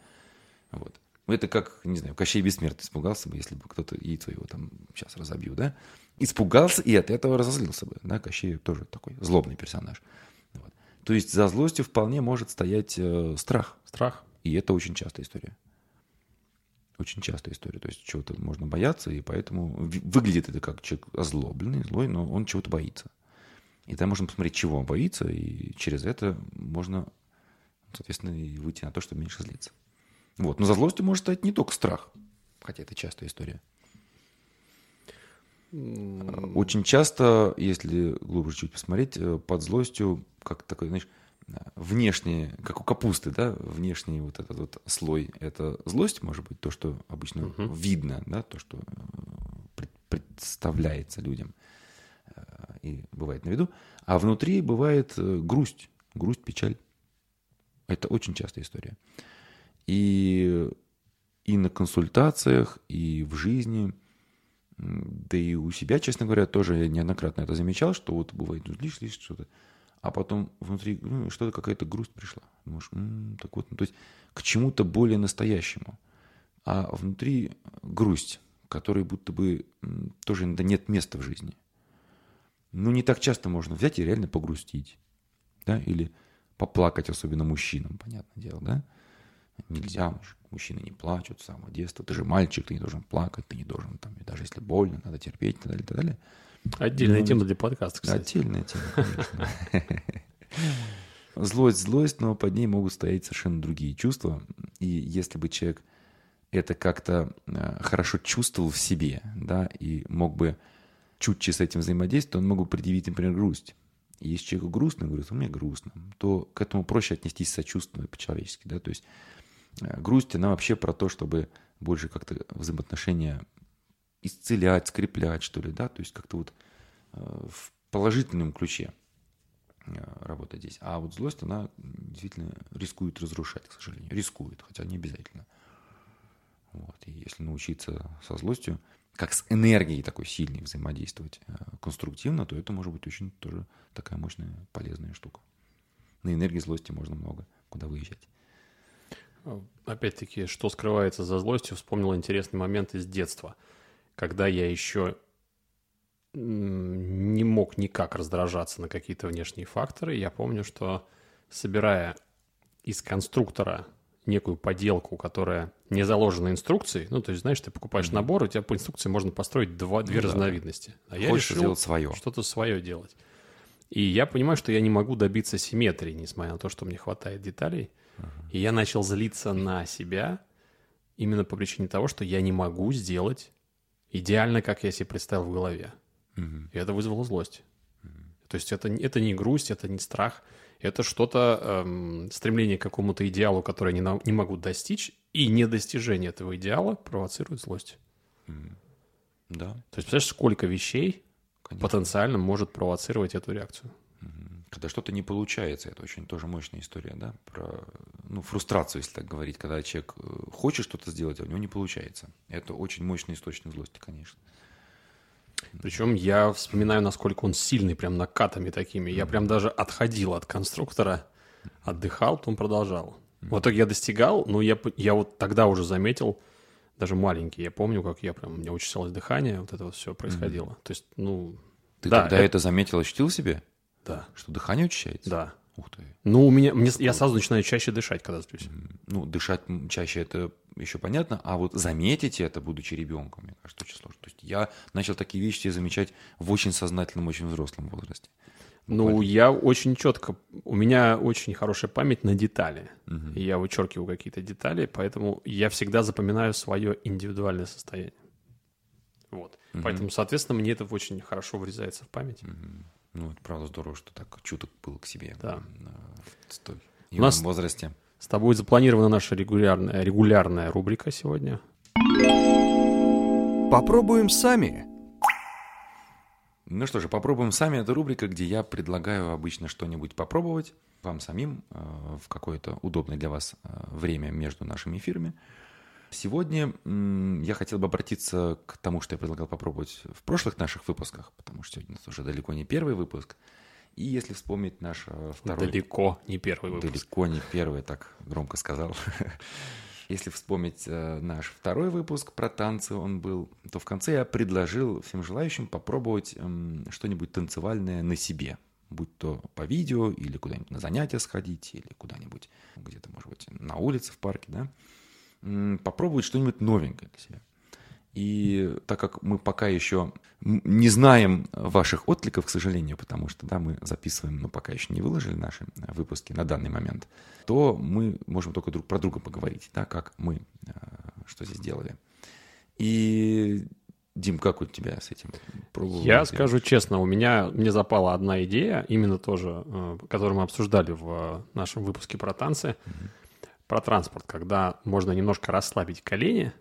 вот. Ну, это как, не знаю, Кощей Бессмертный испугался бы, если бы кто-то яйцо его там сейчас разобью, да? Испугался и от этого разозлился бы, да? Кощей тоже такой злобный персонаж. Вот. То есть за злостью вполне может стоять э, страх. Страх. И это очень частая история. Очень частая история. То есть чего-то можно бояться, и поэтому выглядит это как человек озлобленный, злой, но он чего-то боится. И там можно посмотреть, чего он боится, и через это можно, соответственно, и выйти на то, чтобы меньше злиться. Вот. Но за злостью может стать не только страх, хотя это частая история. Очень часто, если глубже чуть посмотреть, э, под злостью, как такой, знаешь, внешний, как у капусты, да, внешний вот этот вот слой, это злость, может быть, то, что обычно угу. видно, да, то, что э, представляется людям э, и бывает на виду, а внутри бывает грусть, грусть, печаль. Это очень частая история. И, и на консультациях, и в жизни, да и у себя, честно говоря, тоже я неоднократно это замечал, что вот бывает, ну, лишь, лишь что-то, а потом внутри ну, что-то, какая-то грусть пришла. Думаешь, м-м, так вот, ну, то есть к чему-то более настоящему. А внутри грусть, которой будто бы тоже иногда нет места в жизни. Ну, не так часто можно взять и реально погрустить. Да, или поплакать, особенно мужчинам, понятное дело, да. Нельзя, мужчины не плачут с самого детства. Ты же мальчик, ты не должен плакать, ты не должен, там, даже если больно, надо терпеть и так далее, и так далее. Отдельная ну, тема для подкаста, кстати. Отдельная тема, конечно. Злость, злость, но под ней могут стоять совершенно другие чувства. И если бы человек это как-то э, хорошо чувствовал в себе, да, и мог бы чуть-чуть с этим взаимодействовать, он мог бы предъявить, например, грусть. И если человеку грустно, говорит, у меня грустно, то к этому проще отнестись сочувственно по-человечески, да, то есть грусть, она вообще про то, чтобы больше как-то взаимоотношения исцелять, скреплять, что ли, да, то есть как-то вот э, в положительном ключе э, работать здесь. А вот злость, она действительно рискует разрушать, к сожалению. Рискует, хотя не обязательно. Вот. И если научиться со злостью, как с энергией такой сильной взаимодействовать конструктивно, то это может быть очень тоже такая мощная, полезная штука. На энергии злости можно много куда выезжать. Опять-таки, что скрывается за злостью, вспомнил интересный момент из детства, когда я еще не мог никак раздражаться на какие-то внешние факторы. Я помню, что собирая из конструктора некую поделку, которая не заложена инструкцией, ну, то есть, знаешь, ты покупаешь mm-hmm. набор, у тебя по инструкции можно построить два, две ну, разновидности. А я Хочешь решил свое. что-то свое делать. И я понимаю, что я не могу добиться симметрии, несмотря на то, что мне хватает деталей. И я начал злиться на себя именно по причине того, что я не могу сделать идеально, как я себе представил в голове. И это вызвало злость. То есть это, это не грусть, это не страх, это что-то, эм, стремление к какому-то идеалу, который я не, не могу достичь, и недостижение этого идеала провоцирует злость. Да. То есть, представляешь, сколько вещей Конечно. потенциально может провоцировать эту реакцию. Когда что-то не получается, это очень тоже мощная история, да, про ну, фрустрацию, если так говорить, когда человек э, хочет что-то сделать, а у него не получается. Это очень мощный источник злости, конечно. Причем я вспоминаю, насколько он сильный, прям накатами такими. Я прям даже отходил от конструктора, отдыхал, потом продолжал. В итоге я достигал, но я, я вот тогда уже заметил, даже маленький, я помню, как я прям, у меня учащалось дыхание, вот это вот все происходило. Mm-hmm. То есть, ну... Ты да, тогда это... это заметил, ощутил себе? Да. Что дыхание учащается? Да. Ух ты. Ну, у меня, мне, я сразу начинаю чаще дышать, когда злюсь. Ну, дышать чаще это еще понятно, а вот заметить это, будучи ребенком, мне кажется, очень сложно. То есть я начал такие вещи замечать в очень сознательном, очень взрослом возрасте. Ну, я очень четко, у меня очень хорошая память на детали. Угу. Я вычеркиваю какие-то детали, поэтому я всегда запоминаю свое индивидуальное состояние. Вот. Угу. Поэтому, соответственно, мне это очень хорошо врезается в память. Угу. Ну, это правда здорово, что так чуток был к себе да. в столь юном У нас возрасте. С тобой запланирована наша регулярная, регулярная рубрика сегодня. Попробуем сами. Ну что же, попробуем сами. Это рубрика, где я предлагаю обычно что-нибудь попробовать вам самим э, в какое-то удобное для вас э, время между нашими эфирами. Сегодня я хотел бы обратиться к тому, что я предлагал попробовать в прошлых наших выпусках, потому что сегодня у нас уже далеко не первый выпуск. И если вспомнить наш э, второй... Далеко не первый выпуск. Далеко не первый, так громко сказал. Если вспомнить наш второй выпуск про танцы, он был, то в конце я предложил всем желающим попробовать что-нибудь танцевальное на себе – будь то по видео или куда-нибудь на занятия сходить, или куда-нибудь где-то, может быть, на улице, в парке, да, попробовать что-нибудь новенькое для себя. И так как мы пока еще не знаем ваших откликов, к сожалению, потому что да, мы записываем, но пока еще не выложили наши выпуски на данный момент, то мы можем только друг про друга поговорить, да, как мы э, что здесь делали. И Дим, как у тебя с этим? Пробовал Я скажу честно, у меня мне запала одна идея, именно тоже, э, которую мы обсуждали в э, нашем выпуске про танцы, угу. Про транспорт, когда можно немножко расслабить колени,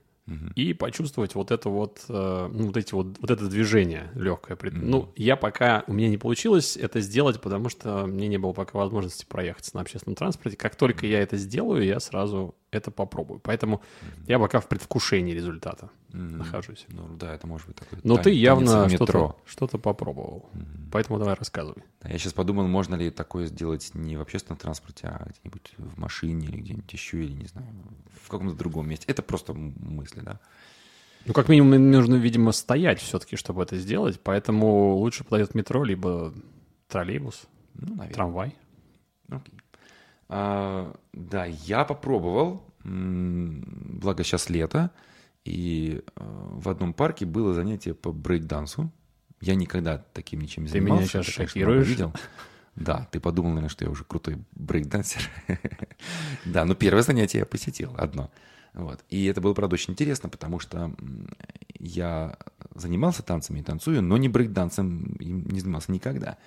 и почувствовать вот это вот, э, ну, вот эти вот, вот это движение легкое. Mm-hmm. Ну, я пока, у меня не получилось это сделать, потому что мне не было пока возможности проехать на общественном транспорте. Как только я это сделаю, я сразу это попробую. Поэтому mm-hmm. я пока в предвкушении результата mm-hmm. нахожусь. Ну, да, это может быть такой Но ты явно что-то, что-то попробовал. Mm-hmm. Поэтому давай рассказывай. Я сейчас подумал, можно ли такое сделать не в общественном транспорте, а где-нибудь в машине или где-нибудь еще, или не знаю, в каком-то другом месте. Это просто мысли, да. Ну, как минимум, нужно, видимо, стоять все-таки, чтобы это сделать, поэтому лучше подойдет метро, либо троллейбус, ну, наверное. трамвай. Окей. А, да, я попробовал, благо сейчас лето, и а, в одном парке было занятие по брейк-дансу. Я никогда таким ничем не занимался. Ты меня сейчас шокируешь. Видел. Да, ты подумал, наверное, что я уже крутой брейкдансер. да, но первое занятие я посетил, одно. Вот. И это было, правда, очень интересно, потому что я занимался танцами и танцую, но не брейкдансом не занимался никогда.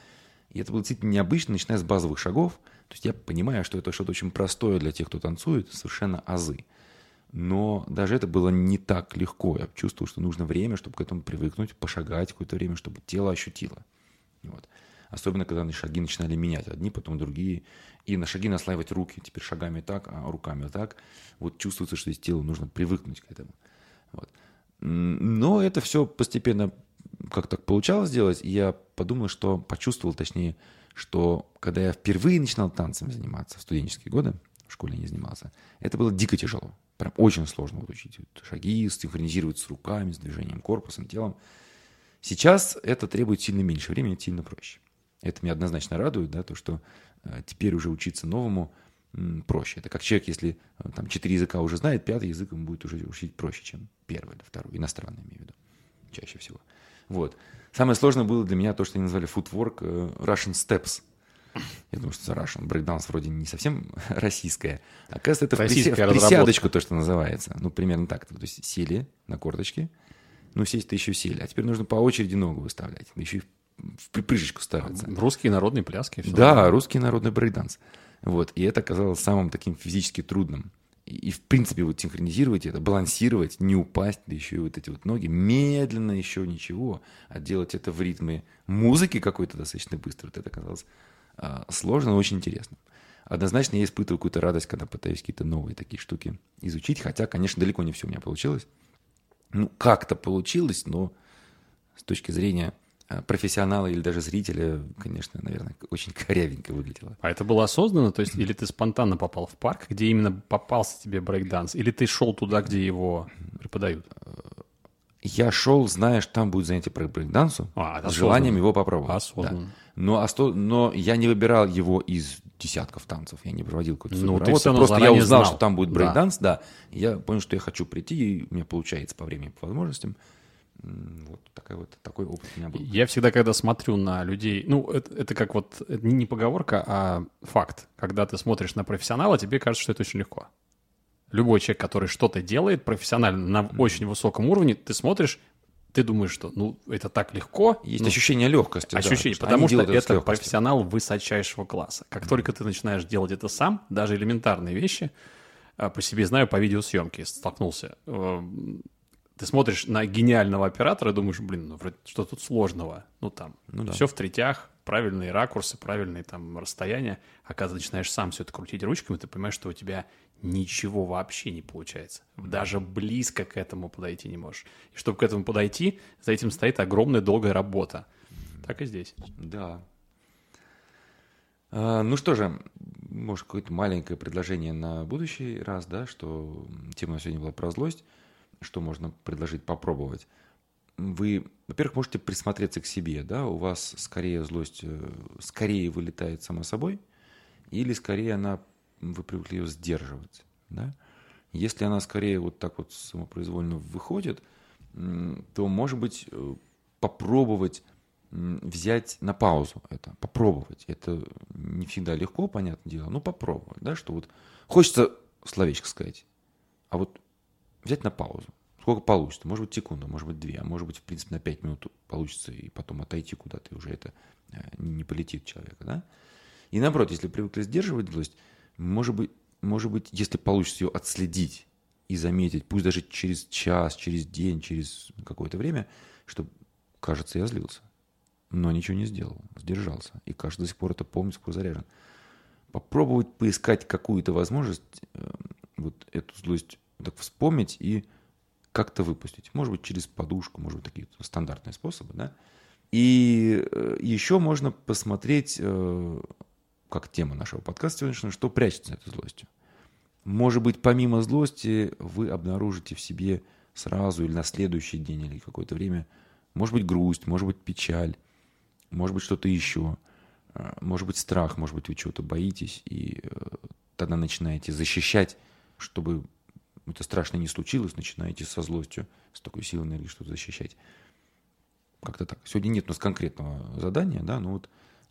И это было действительно необычно, начиная с базовых шагов. То есть я понимаю, что это что-то очень простое для тех, кто танцует, совершенно азы. Но даже это было не так легко. Я чувствовал, что нужно время, чтобы к этому привыкнуть, пошагать какое-то время, чтобы тело ощутило. Вот. Особенно, когда шаги начинали менять. Одни, потом другие. И на шаги наслаивать руки. Теперь шагами так, а руками так. Вот чувствуется, что из тела нужно привыкнуть к этому. Вот. Но это все постепенно как так получалось сделать. И я подумал, что почувствовал, точнее, что когда я впервые начинал танцами заниматься в студенческие годы, в школе не занимался, это было дико тяжело. Прям очень сложно вот учить шаги, синхронизировать с руками, с движением корпусом, телом. Сейчас это требует сильно меньше времени, сильно проще. Это меня однозначно радует, да, то, что э, теперь уже учиться новому проще. Это как человек, если э, там четыре языка уже знает, пятый язык ему будет уже учить проще, чем первый или второй, иностранный, имею в виду, чаще всего. Вот. Самое сложное было для меня то, что они назвали footwork э, Russian Steps. Я думаю, что Russian. Брейкданс вроде не совсем российское. Оказывается, это в, прися... в присядочку то, что называется. Ну, примерно так. То есть сели на корточки, ну, сесть-то еще сели. А теперь нужно по очереди ногу выставлять. Еще и в припрыжечку ставятся. Русские народные пляски. Все да, русский народный брейкданс. Вот. И это оказалось самым таким физически трудным. И, и в принципе вот синхронизировать это, балансировать, не упасть, да еще и вот эти вот ноги, медленно еще ничего, а делать это в ритме музыки какой-то достаточно быстро, вот это оказалось а, сложно, но очень интересно. Однозначно я испытываю какую-то радость, когда пытаюсь какие-то новые такие штуки изучить, хотя, конечно, далеко не все у меня получилось. Ну, как-то получилось, но с точки зрения Э, профессионала или даже зрителя, конечно, наверное, очень корявенько выглядело. А это было осознанно? То есть или ты спонтанно попал в парк, где именно попался тебе брейкданс, или ты шел туда, где его преподают? Я шел, зная, что там будет занятие по брейкдансу, а, с желанием его попробовать. Осознанно. Да. Но, осто... но я не выбирал его из десятков танцев, я не проводил какую-то ну, ты все Просто я узнал, знал. что там будет брейкданс, да. да. Я понял, что я хочу прийти, и у меня получается по времени, по возможностям. Вот, такой вот такой опыт у меня был. Я всегда, когда смотрю на людей, ну, это, это как вот, это не поговорка, а факт. Когда ты смотришь на профессионала, тебе кажется, что это очень легко. Любой человек, который что-то делает профессионально на mm-hmm. очень высоком уровне, ты смотришь, ты думаешь, что ну это так легко. Есть ну, ощущение легкости. Ощущение, да, потому что это, это профессионал высочайшего класса. Как mm-hmm. только ты начинаешь делать это сам, даже элементарные вещи, а, по себе знаю, по видеосъемке столкнулся. Эм, Ты смотришь на гениального оператора и думаешь, блин, ну вроде что тут сложного? Ну там, Ну да. все в третях, правильные ракурсы, правильные там расстояния. Оказывается, начинаешь сам все это крутить ручками, ты понимаешь, что у тебя ничего вообще не получается. Даже близко к этому подойти не можешь. И чтобы к этому подойти, за этим стоит огромная долгая работа. Так и здесь. Да. А, ну что же, может, какое-то маленькое предложение на будущий раз, да, что тема сегодня была про злость, что можно предложить попробовать. Вы, во-первых, можете присмотреться к себе, да, у вас скорее злость, э, скорее вылетает сама собой, или скорее она, вы привыкли ее сдерживать, да. Если она скорее вот так вот самопроизвольно выходит, то, может быть, э, попробовать взять на паузу это, попробовать. Это не всегда легко, понятное дело, но попробовать, да, что вот хочется словечко сказать, а вот взять на паузу. Сколько получится? Может быть, секунду, может быть, две, а может быть, в принципе, на пять минут получится и потом отойти куда-то, и уже это э, не полетит человека, да? И наоборот, если привыкли сдерживать злость, может быть, может быть, если получится ее отследить и заметить, пусть даже через час, через день, через какое-то время, что, кажется, я злился но ничего не сделал, сдержался. И кажется, до сих пор это помнит, скоро заряжен. Попробовать поискать какую-то возможность э, вот эту злость так вспомнить и как-то выпустить. Может быть, через подушку, может быть, такие стандартные способы, да. И э, еще можно посмотреть, э, как тема нашего подкаста сегодняшнего, что прячется за этой злостью. Может быть, помимо злости вы обнаружите в себе сразу или на следующий день или какое-то время, может быть, грусть, может быть, печаль, может быть, что-то еще, а, может быть, страх, может быть, вы чего-то боитесь, и э, тогда начинаете защищать, чтобы это страшно не случилось, начинаете со злостью, с такой силой энергии что-то защищать. Как-то так. Сегодня нет у нас конкретного задания, да, но вот...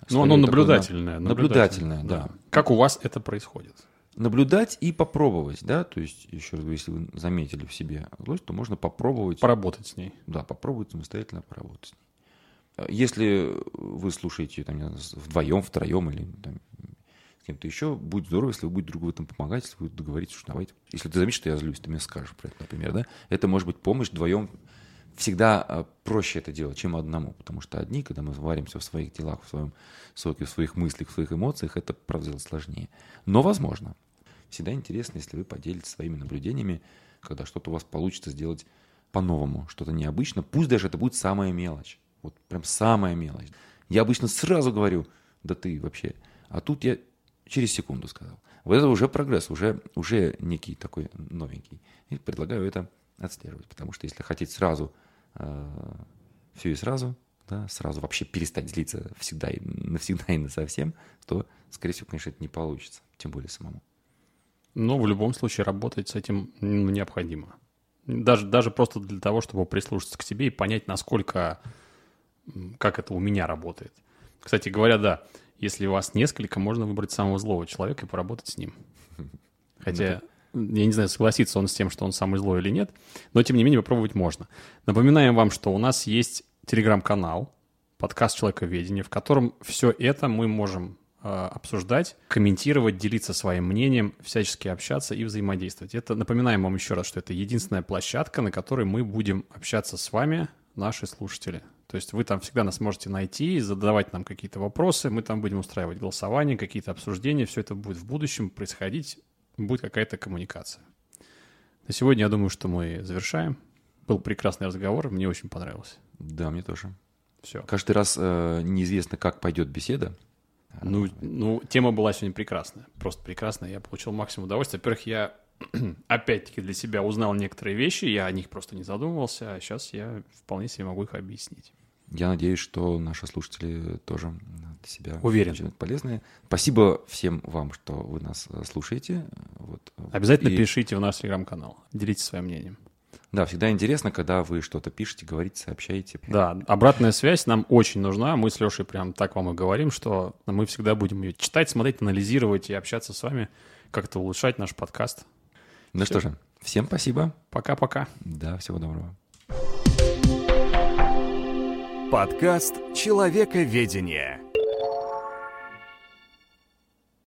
Ну, оно скорее такое наблюдательное. на- Наблюдательное, да. Как у вас это происходит? Наблюдать и попробовать, да, то есть, еще раз говорю, если вы заметили в себе злость, то можно попробовать Поработать с ней. Да, попробовать самостоятельно поработать с ней. Если вы слушаете там, знаю, вдвоем, втроем или там, кем-то еще, будет здорово, если вы будете друг в этом помогать, если вы договоритесь, что давайте. Если ты заметишь, что я злюсь, ты мне скажешь про это, например, да? Это может быть помощь вдвоем. Всегда а, проще это делать, чем одному, потому что одни, когда мы варимся в своих делах, в своем соке, в своих мыслях, в своих эмоциях, это, правда, делать сложнее. Но возможно. Всегда интересно, если вы поделитесь своими наблюдениями, когда что-то у вас получится сделать по-новому, что-то необычно, пусть даже это будет самая мелочь. Вот прям самая мелочь. Я обычно сразу говорю, да ты вообще. А тут я через секунду сказал. Вот это уже прогресс, уже, уже некий такой новенький. И предлагаю это отслеживать, потому что если хотите сразу э, все и сразу, да, сразу вообще перестать злиться всегда и навсегда и на совсем, то, скорее всего, конечно, это не получится, тем более самому. Но в любом случае работать с этим ну, необходимо. Даже, даже просто для того, чтобы прислушаться к себе и понять, насколько, как это у меня работает. Кстати говоря, да, если у вас несколько, можно выбрать самого злого человека и поработать с ним. Хотя, я не знаю, согласится он с тем, что он самый злой или нет, но тем не менее попробовать можно. Напоминаем вам, что у нас есть телеграм-канал, подкаст «Человековедение», в котором все это мы можем э, обсуждать, комментировать, делиться своим мнением, всячески общаться и взаимодействовать. Это напоминаем вам еще раз, что это единственная площадка, на которой мы будем общаться с вами, наши слушатели. То есть вы там всегда нас можете найти, задавать нам какие-то вопросы, мы там будем устраивать голосование, какие-то обсуждения, все это будет в будущем происходить, будет какая-то коммуникация. На сегодня я думаю, что мы завершаем. Был прекрасный разговор, мне очень понравилось. Да, мне тоже. Все. Каждый раз э, неизвестно, как пойдет беседа. Ну, ну, тема была сегодня прекрасная. Просто прекрасная. Я получил максимум удовольствия. Во-первых, я опять-таки для себя узнал некоторые вещи, я о них просто не задумывался, а сейчас я вполне себе могу их объяснить. Я надеюсь, что наши слушатели тоже для себя Уверен. очень полезные. Спасибо всем вам, что вы нас э, слушаете. Вот. Обязательно И, пишите в наш телеграм-канал, делитесь своим мнением. Да, всегда интересно, когда вы что-то пишете, говорите, сообщаете. Да, обратная связь нам очень нужна. Мы с Лешей прям так вам и говорим, что мы всегда будем ее читать, смотреть, анализировать и общаться с вами, как-то улучшать наш подкаст. Ну Всё. что же, всем спасибо. Пока-пока. Да, всего доброго. Подкаст «Человековедение».